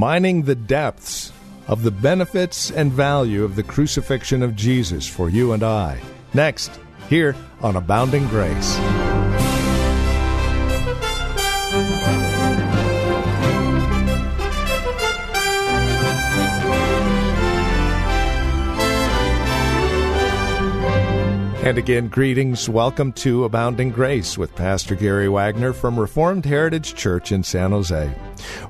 Mining the depths of the benefits and value of the crucifixion of Jesus for you and I. Next, here on Abounding Grace. And again, greetings. Welcome to Abounding Grace with Pastor Gary Wagner from Reformed Heritage Church in San Jose.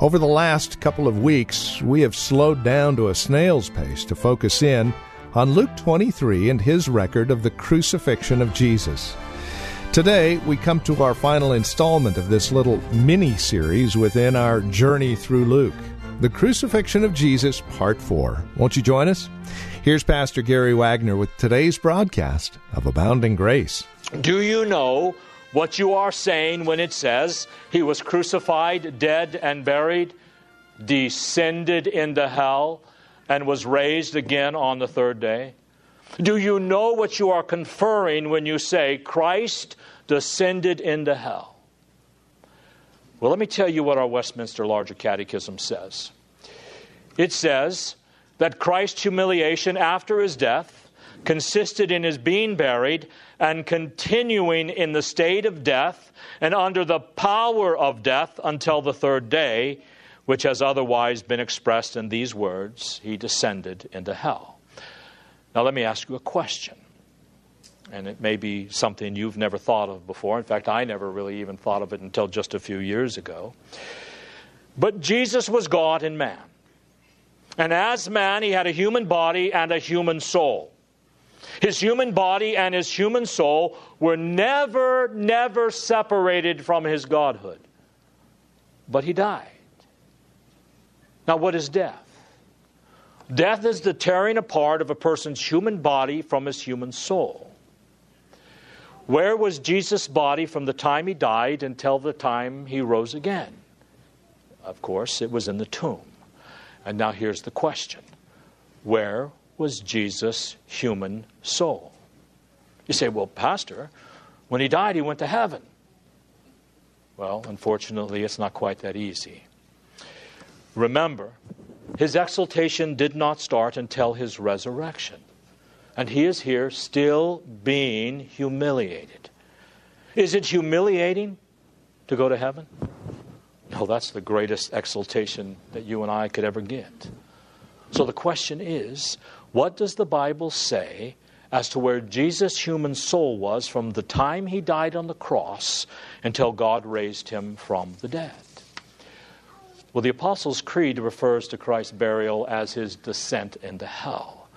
Over the last couple of weeks, we have slowed down to a snail's pace to focus in on Luke 23 and his record of the crucifixion of Jesus. Today, we come to our final installment of this little mini series within our journey through Luke. The Crucifixion of Jesus, Part 4. Won't you join us? Here's Pastor Gary Wagner with today's broadcast of Abounding Grace. Do you know what you are saying when it says he was crucified, dead, and buried, descended into hell, and was raised again on the third day? Do you know what you are conferring when you say Christ descended into hell? Well, let me tell you what our Westminster Larger Catechism says. It says, that Christ's humiliation after his death consisted in his being buried and continuing in the state of death and under the power of death until the third day, which has otherwise been expressed in these words He descended into hell. Now, let me ask you a question. And it may be something you've never thought of before. In fact, I never really even thought of it until just a few years ago. But Jesus was God and man. And as man, he had a human body and a human soul. His human body and his human soul were never, never separated from his godhood. But he died. Now, what is death? Death is the tearing apart of a person's human body from his human soul. Where was Jesus' body from the time he died until the time he rose again? Of course, it was in the tomb. And now here's the question Where was Jesus' human soul? You say, well, Pastor, when he died, he went to heaven. Well, unfortunately, it's not quite that easy. Remember, his exaltation did not start until his resurrection. And he is here still being humiliated. Is it humiliating to go to heaven? No, that's the greatest exaltation that you and I could ever get. So the question is what does the Bible say as to where Jesus' human soul was from the time he died on the cross until God raised him from the dead? Well, the Apostles' Creed refers to Christ's burial as his descent into hell.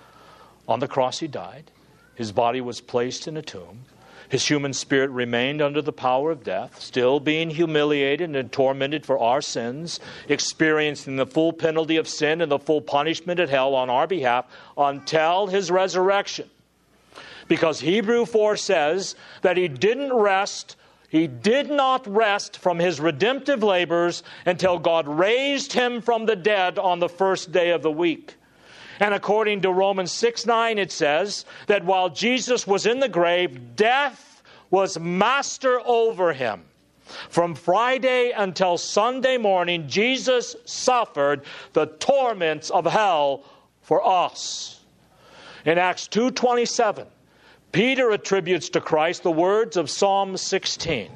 On the cross, he died. His body was placed in a tomb. His human spirit remained under the power of death, still being humiliated and tormented for our sins, experiencing the full penalty of sin and the full punishment at hell on our behalf until his resurrection. Because Hebrew 4 says that he didn't rest, he did not rest from his redemptive labors until God raised him from the dead on the first day of the week. And according to Romans 6 9, it says that while Jesus was in the grave, death was master over him. From Friday until Sunday morning, Jesus suffered the torments of hell for us. In Acts 2:27, Peter attributes to Christ the words of Psalm 16.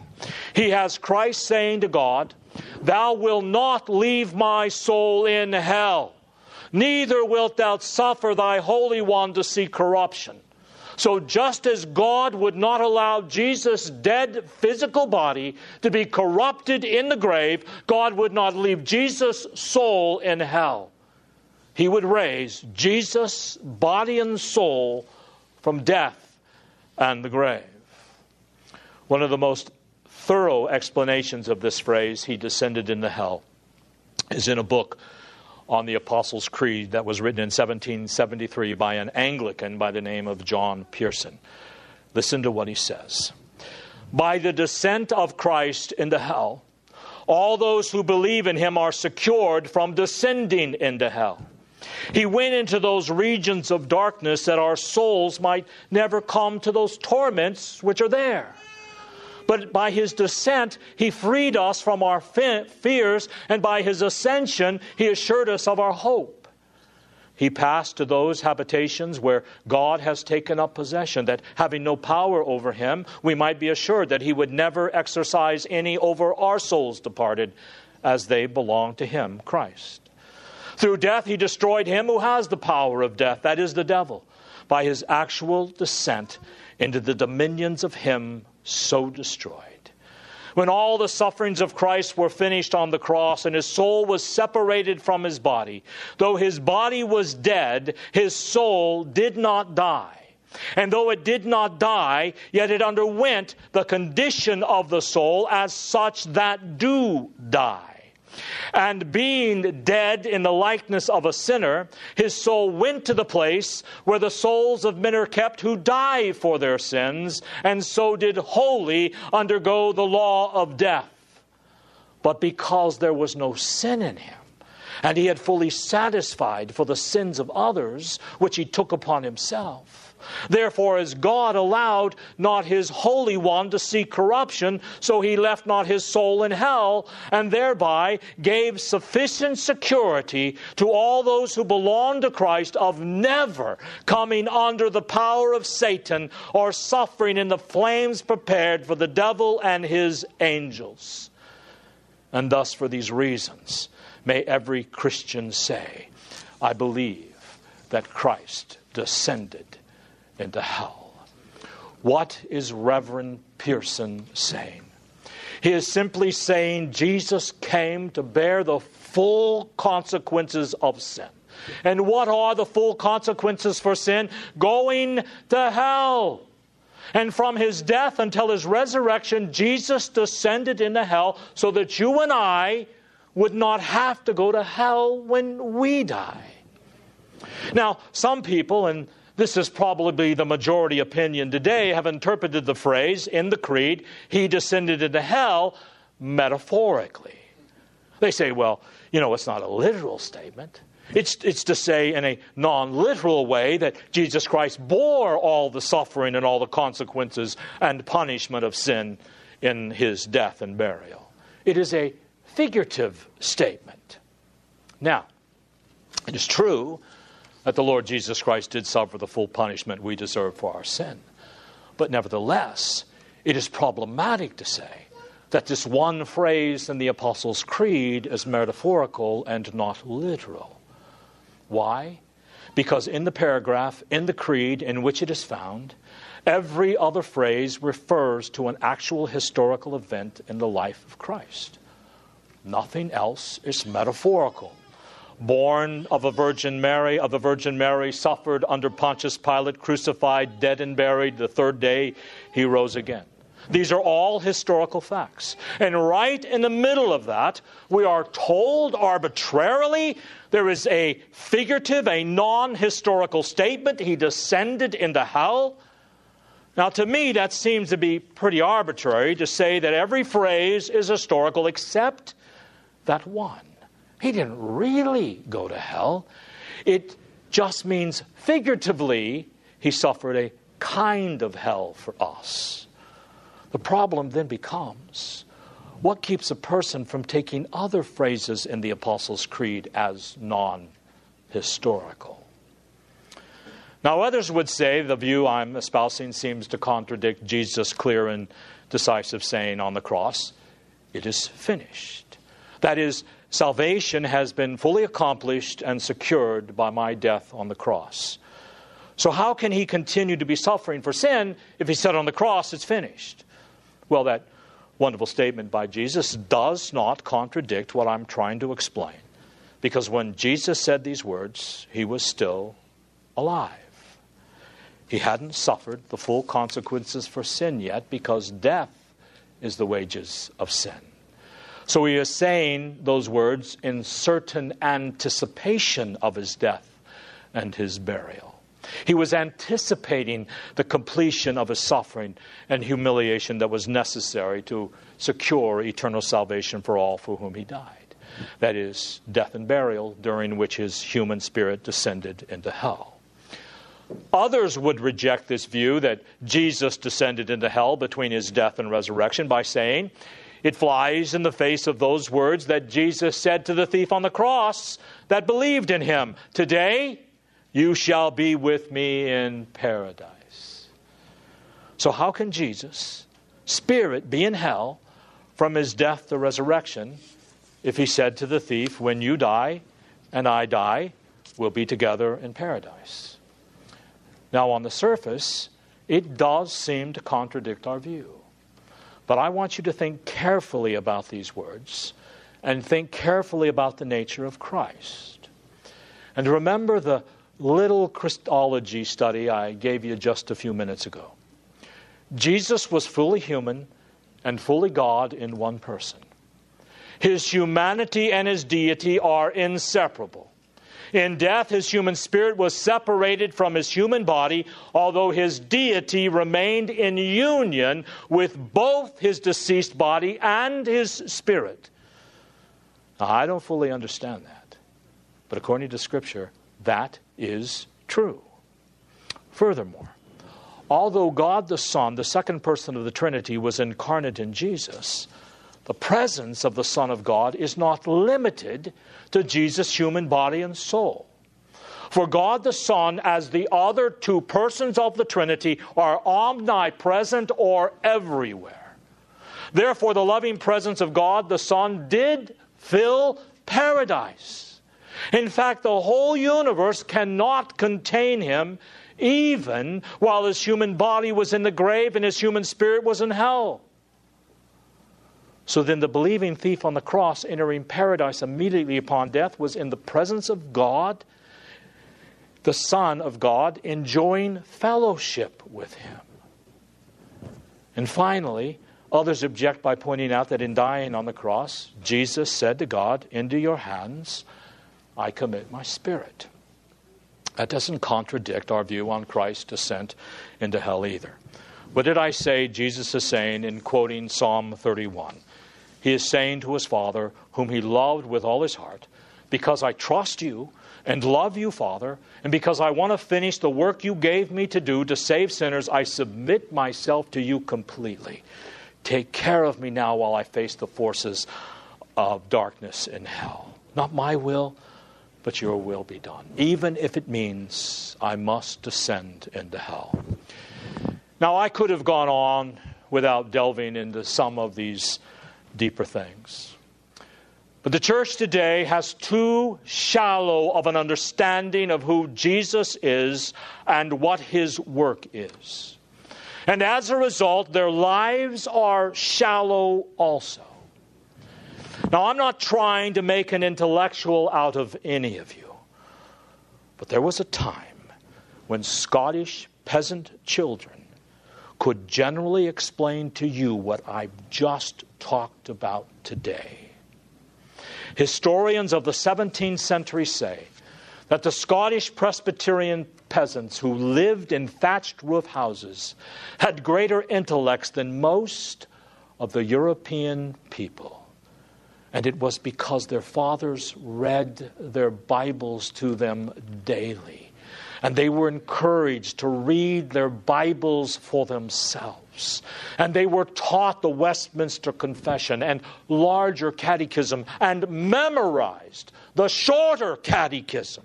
He has Christ saying to God, "Thou wilt not leave my soul in hell." Neither wilt thou suffer thy Holy One to see corruption. So, just as God would not allow Jesus' dead physical body to be corrupted in the grave, God would not leave Jesus' soul in hell. He would raise Jesus' body and soul from death and the grave. One of the most thorough explanations of this phrase, he descended into hell, is in a book on the Apostles' Creed that was written in 1773 by an Anglican by the name of John Pearson. Listen to what he says. By the descent of Christ into hell, all those who believe in him are secured from descending into hell. He went into those regions of darkness that our souls might never come to those torments which are there. But by his descent, he freed us from our fears, and by his ascension, he assured us of our hope. He passed to those habitations where God has taken up possession, that having no power over him, we might be assured that he would never exercise any over our souls departed, as they belong to him, Christ. Through death, he destroyed him who has the power of death, that is, the devil, by his actual descent into the dominions of him so destroyed. When all the sufferings of Christ were finished on the cross and his soul was separated from his body, though his body was dead, his soul did not die. And though it did not die, yet it underwent the condition of the soul as such that do die. And being dead in the likeness of a sinner, his soul went to the place where the souls of men are kept who die for their sins, and so did wholly undergo the law of death. But because there was no sin in him, and he had fully satisfied for the sins of others, which he took upon himself, Therefore, as God allowed not his Holy One to see corruption, so he left not his soul in hell, and thereby gave sufficient security to all those who belong to Christ of never coming under the power of Satan or suffering in the flames prepared for the devil and his angels. And thus, for these reasons, may every Christian say, I believe that Christ descended into hell. What is Reverend Pearson saying? He is simply saying Jesus came to bear the full consequences of sin. And what are the full consequences for sin? Going to hell. And from his death until his resurrection, Jesus descended into hell so that you and I would not have to go to hell when we die. Now, some people, and this is probably the majority opinion today, have interpreted the phrase in the Creed, He descended into hell, metaphorically. They say, well, you know, it's not a literal statement. It's, it's to say, in a non literal way, that Jesus Christ bore all the suffering and all the consequences and punishment of sin in his death and burial. It is a figurative statement. Now, it is true that the Lord Jesus Christ did suffer the full punishment we deserve for our sin. But nevertheless, it is problematic to say that this one phrase in the Apostles' Creed is metaphorical and not literal. Why? Because in the paragraph in the Creed in which it is found, every other phrase refers to an actual historical event in the life of Christ. Nothing else is metaphorical born of a Virgin Mary, of the Virgin Mary, suffered under Pontius Pilate, crucified, dead, and buried. The third day, he rose again. These are all historical facts. And right in the middle of that, we are told arbitrarily there is a figurative, a non historical statement. He descended into hell. Now, to me, that seems to be pretty arbitrary to say that every phrase is historical except that one. He didn't really go to hell. It just means figuratively, he suffered a kind of hell for us. The problem then becomes what keeps a person from taking other phrases in the Apostles' Creed as non historical? Now, others would say the view I'm espousing seems to contradict Jesus' clear and decisive saying on the cross it is finished. That is, Salvation has been fully accomplished and secured by my death on the cross. So, how can he continue to be suffering for sin if he said on the cross, it's finished? Well, that wonderful statement by Jesus does not contradict what I'm trying to explain. Because when Jesus said these words, he was still alive. He hadn't suffered the full consequences for sin yet because death is the wages of sin. So he is saying those words in certain anticipation of his death and his burial. He was anticipating the completion of his suffering and humiliation that was necessary to secure eternal salvation for all for whom he died. That is, death and burial, during which his human spirit descended into hell. Others would reject this view that Jesus descended into hell between his death and resurrection by saying it flies in the face of those words that Jesus said to the thief on the cross that believed in him Today you shall be with me in paradise. So, how can Jesus' spirit be in hell from his death to resurrection if he said to the thief, When you die and I die, we'll be together in paradise? Now, on the surface, it does seem to contradict our view. But I want you to think carefully about these words and think carefully about the nature of Christ. And remember the little Christology study I gave you just a few minutes ago. Jesus was fully human and fully God in one person. His humanity and his deity are inseparable. In death, his human spirit was separated from his human body, although his deity remained in union with both his deceased body and his spirit. Now, I don't fully understand that, but according to Scripture, that is true. Furthermore, although God the Son, the second person of the Trinity, was incarnate in Jesus, the presence of the Son of God is not limited to Jesus' human body and soul. For God the Son, as the other two persons of the Trinity, are omnipresent or everywhere. Therefore, the loving presence of God the Son did fill paradise. In fact, the whole universe cannot contain him, even while his human body was in the grave and his human spirit was in hell. So then, the believing thief on the cross entering paradise immediately upon death was in the presence of God, the Son of God, enjoying fellowship with him. And finally, others object by pointing out that in dying on the cross, Jesus said to God, Into your hands I commit my spirit. That doesn't contradict our view on Christ's descent into hell either. What did I say Jesus is saying in quoting Psalm 31? He is saying to his Father, whom he loved with all his heart, Because I trust you and love you, Father, and because I want to finish the work you gave me to do to save sinners, I submit myself to you completely. Take care of me now while I face the forces of darkness in hell. Not my will, but your will be done, even if it means I must descend into hell. Now, I could have gone on without delving into some of these deeper things. But the church today has too shallow of an understanding of who Jesus is and what his work is. And as a result, their lives are shallow also. Now, I'm not trying to make an intellectual out of any of you, but there was a time when Scottish peasant children could generally explain to you what I've just talked about today. Historians of the 17th century say that the Scottish Presbyterian peasants who lived in thatched roof houses had greater intellects than most of the European people. And it was because their fathers read their Bibles to them daily and they were encouraged to read their Bibles for themselves. And they were taught the Westminster Confession and larger catechism and memorized the shorter catechism.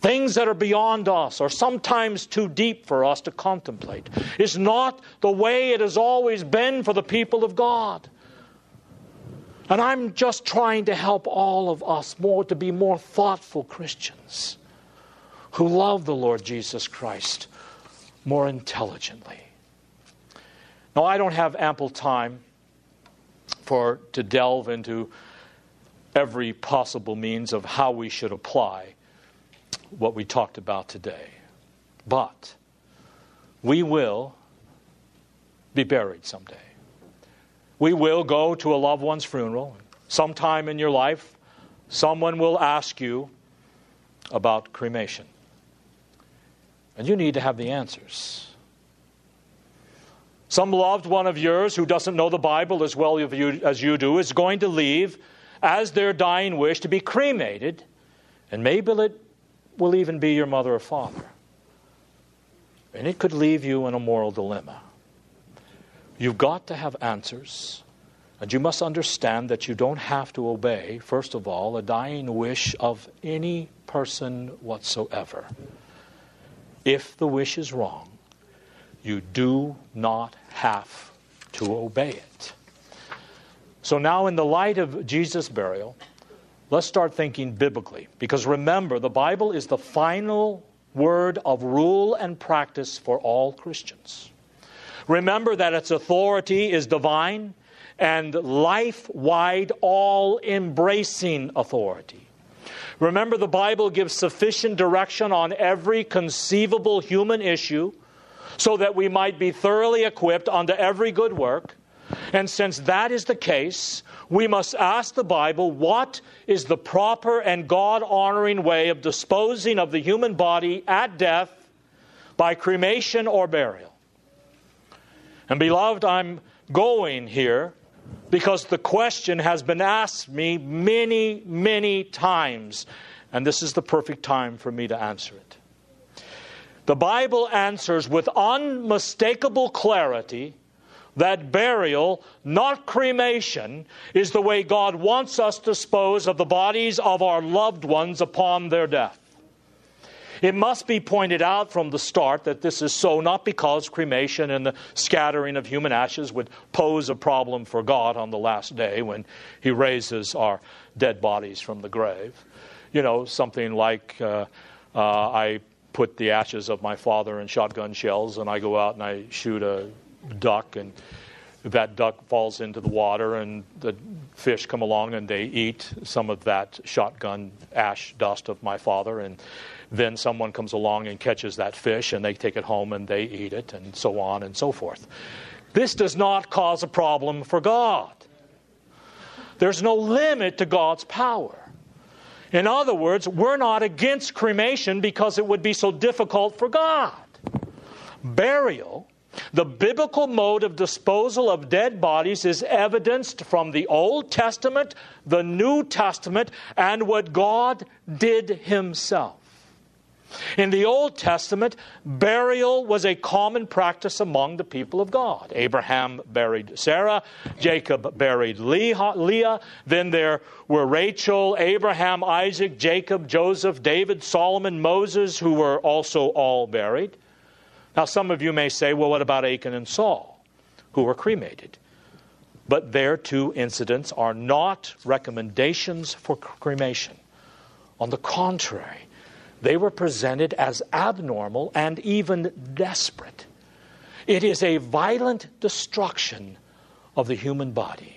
Things that are beyond us or sometimes too deep for us to contemplate is not the way it has always been for the people of God. And I'm just trying to help all of us more to be more thoughtful Christians who love the Lord Jesus Christ more intelligently. Now, I don't have ample time for to delve into every possible means of how we should apply what we talked about today. But we will be buried someday. we will go to a loved one's funeral. Sometime in your life, someone will ask you about cremation. And you need to have the answers. Some loved one of yours who doesn't know the Bible as well as you do is going to leave as their dying wish to be cremated, and maybe it will even be your mother or father. And it could leave you in a moral dilemma. You've got to have answers, and you must understand that you don't have to obey, first of all, a dying wish of any person whatsoever. If the wish is wrong, you do not have to obey it. So, now, in the light of Jesus' burial, let's start thinking biblically. Because remember, the Bible is the final word of rule and practice for all Christians. Remember that its authority is divine and life wide, all embracing authority. Remember, the Bible gives sufficient direction on every conceivable human issue so that we might be thoroughly equipped unto every good work. And since that is the case, we must ask the Bible what is the proper and God honoring way of disposing of the human body at death by cremation or burial. And beloved, I'm going here because the question has been asked me many, many times, and this is the perfect time for me to answer it. The Bible answers with unmistakable clarity that burial, not cremation, is the way God wants us to dispose of the bodies of our loved ones upon their death. It must be pointed out from the start that this is so not because cremation and the scattering of human ashes would pose a problem for God on the last day when He raises our dead bodies from the grave. You know, something like uh, uh, I put the ashes of my father in shotgun shells, and I go out and I shoot a duck, and that duck falls into the water, and the fish come along and they eat some of that shotgun ash dust of my father, and then someone comes along and catches that fish, and they take it home and they eat it, and so on and so forth. This does not cause a problem for God. There's no limit to God's power. In other words, we're not against cremation because it would be so difficult for God. Burial, the biblical mode of disposal of dead bodies, is evidenced from the Old Testament, the New Testament, and what God did Himself. In the Old Testament, burial was a common practice among the people of God. Abraham buried Sarah, Jacob buried Leah, then there were Rachel, Abraham, Isaac, Jacob, Joseph, David, Solomon, Moses, who were also all buried. Now, some of you may say, well, what about Achan and Saul, who were cremated? But their two incidents are not recommendations for cremation. On the contrary, they were presented as abnormal and even desperate. It is a violent destruction of the human body.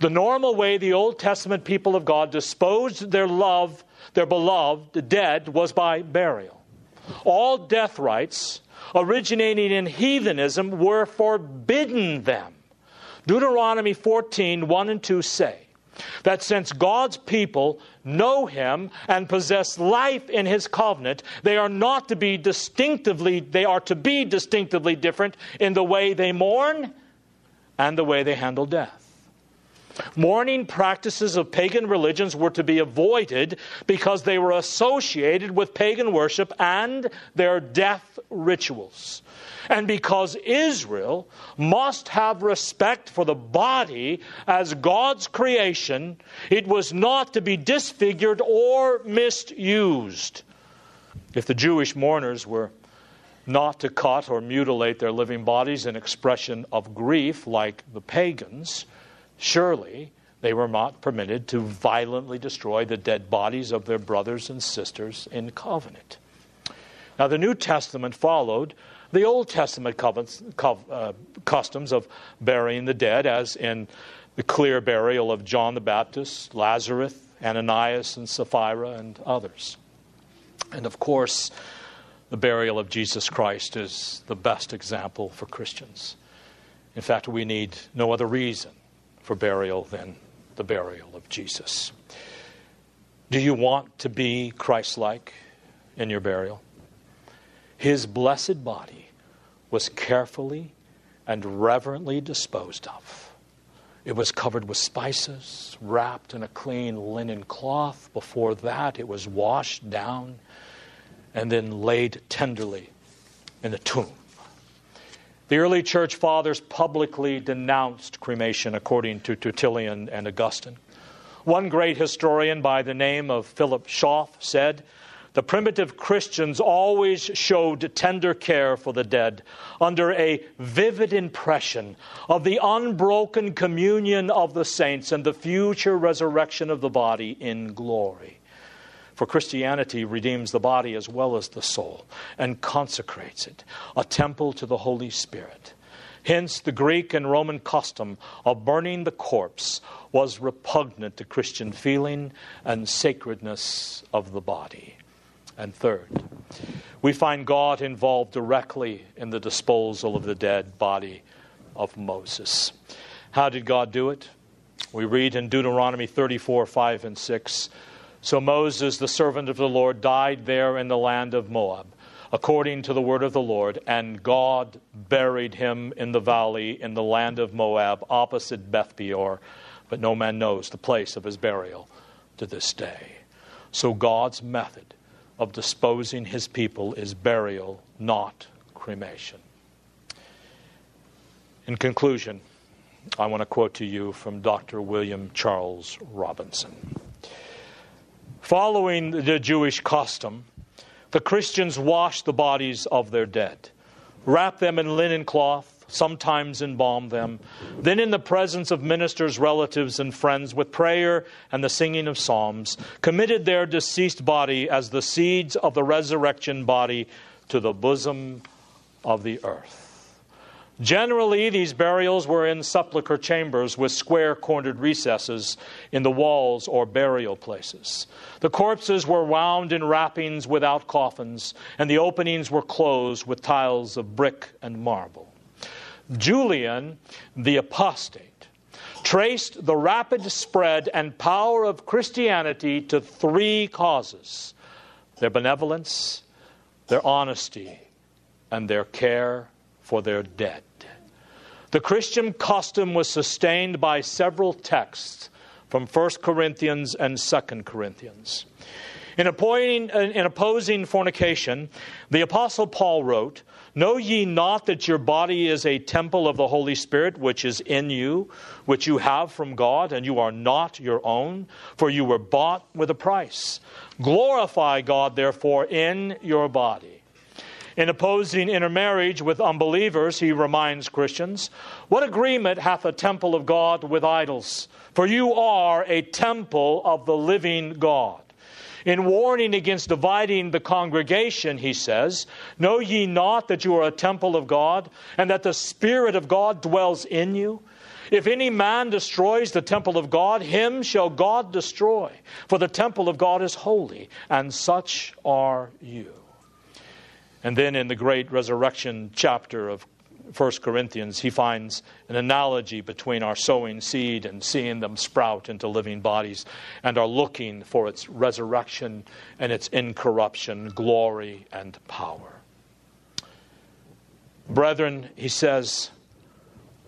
The normal way the Old Testament people of God disposed their love, their beloved, dead, was by burial. All death rites originating in heathenism were forbidden them. Deuteronomy 14 1 and 2 say, that since God's people know Him and possess life in His covenant, they are not to be distinctively, they are to be distinctively different in the way they mourn and the way they handle death. Mourning practices of pagan religions were to be avoided because they were associated with pagan worship and their death rituals and because Israel must have respect for the body as God's creation, it was not to be disfigured or misused. If the Jewish mourners were not to cut or mutilate their living bodies in expression of grief like the pagans, surely they were not permitted to violently destroy the dead bodies of their brothers and sisters in covenant. Now, the New Testament followed the Old Testament uh, customs of burying the dead, as in the clear burial of John the Baptist, Lazarus, Ananias, and Sapphira, and others. And of course, the burial of Jesus Christ is the best example for Christians. In fact, we need no other reason for burial than the burial of Jesus. Do you want to be Christ like in your burial? His blessed body was carefully and reverently disposed of. It was covered with spices, wrapped in a clean linen cloth. Before that, it was washed down and then laid tenderly in the tomb. The early church fathers publicly denounced cremation according to Tertullian and Augustine. One great historian by the name of Philip Schaff said, the primitive Christians always showed tender care for the dead under a vivid impression of the unbroken communion of the saints and the future resurrection of the body in glory. For Christianity redeems the body as well as the soul and consecrates it, a temple to the Holy Spirit. Hence, the Greek and Roman custom of burning the corpse was repugnant to Christian feeling and sacredness of the body. And third, we find God involved directly in the disposal of the dead body of Moses. How did God do it? We read in Deuteronomy 34 5 and 6. So Moses, the servant of the Lord, died there in the land of Moab, according to the word of the Lord, and God buried him in the valley in the land of Moab, opposite Beth Peor, but no man knows the place of his burial to this day. So God's method of disposing his people is burial, not cremation. In conclusion, I want to quote to you from Dr. William Charles Robinson. Following the Jewish custom, the Christians washed the bodies of their dead, wrapped them in linen cloth, sometimes embalmed them. Then, in the presence of ministers, relatives, and friends, with prayer and the singing of psalms, committed their deceased body as the seeds of the resurrection body to the bosom of the earth. Generally, these burials were in sepulchre chambers with square cornered recesses in the walls or burial places. The corpses were wound in wrappings without coffins, and the openings were closed with tiles of brick and marble. Julian, the apostate, traced the rapid spread and power of Christianity to three causes their benevolence, their honesty, and their care for their dead. The Christian custom was sustained by several texts from 1 Corinthians and 2 Corinthians. In, appointing, in opposing fornication, the Apostle Paul wrote, Know ye not that your body is a temple of the Holy Spirit which is in you, which you have from God, and you are not your own, for you were bought with a price? Glorify God, therefore, in your body. In opposing intermarriage with unbelievers, he reminds Christians, What agreement hath a temple of God with idols? For you are a temple of the living God. In warning against dividing the congregation, he says, Know ye not that you are a temple of God, and that the Spirit of God dwells in you? If any man destroys the temple of God, him shall God destroy. For the temple of God is holy, and such are you. And then in the great resurrection chapter of 1 Corinthians, he finds an analogy between our sowing seed and seeing them sprout into living bodies and are looking for its resurrection and its incorruption, glory, and power. Brethren, he says,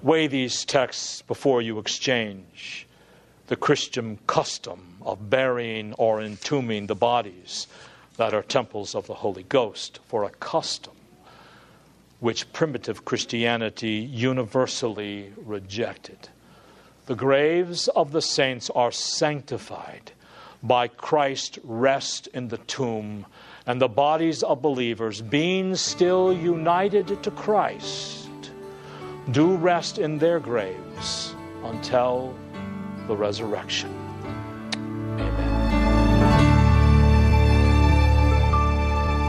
weigh these texts before you exchange the Christian custom of burying or entombing the bodies that are temples of the Holy Ghost for a custom which primitive Christianity universally rejected. The graves of the saints are sanctified by Christ's rest in the tomb, and the bodies of believers, being still united to Christ, do rest in their graves until the resurrection.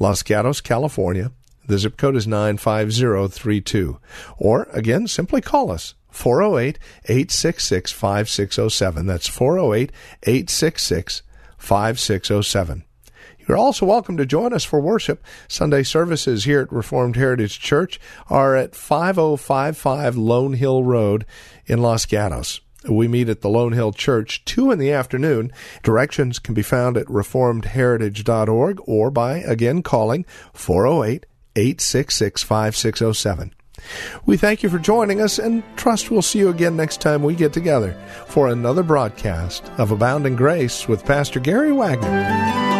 Los Gatos, California. The zip code is 95032. Or, again, simply call us. 408 866 5607. That's 408 866 5607. You're also welcome to join us for worship. Sunday services here at Reformed Heritage Church are at 5055 Lone Hill Road in Los Gatos. We meet at the Lone Hill Church 2 in the afternoon. Directions can be found at reformedheritage.org or by again calling 408 866 5607. We thank you for joining us and trust we'll see you again next time we get together for another broadcast of Abounding Grace with Pastor Gary Wagner.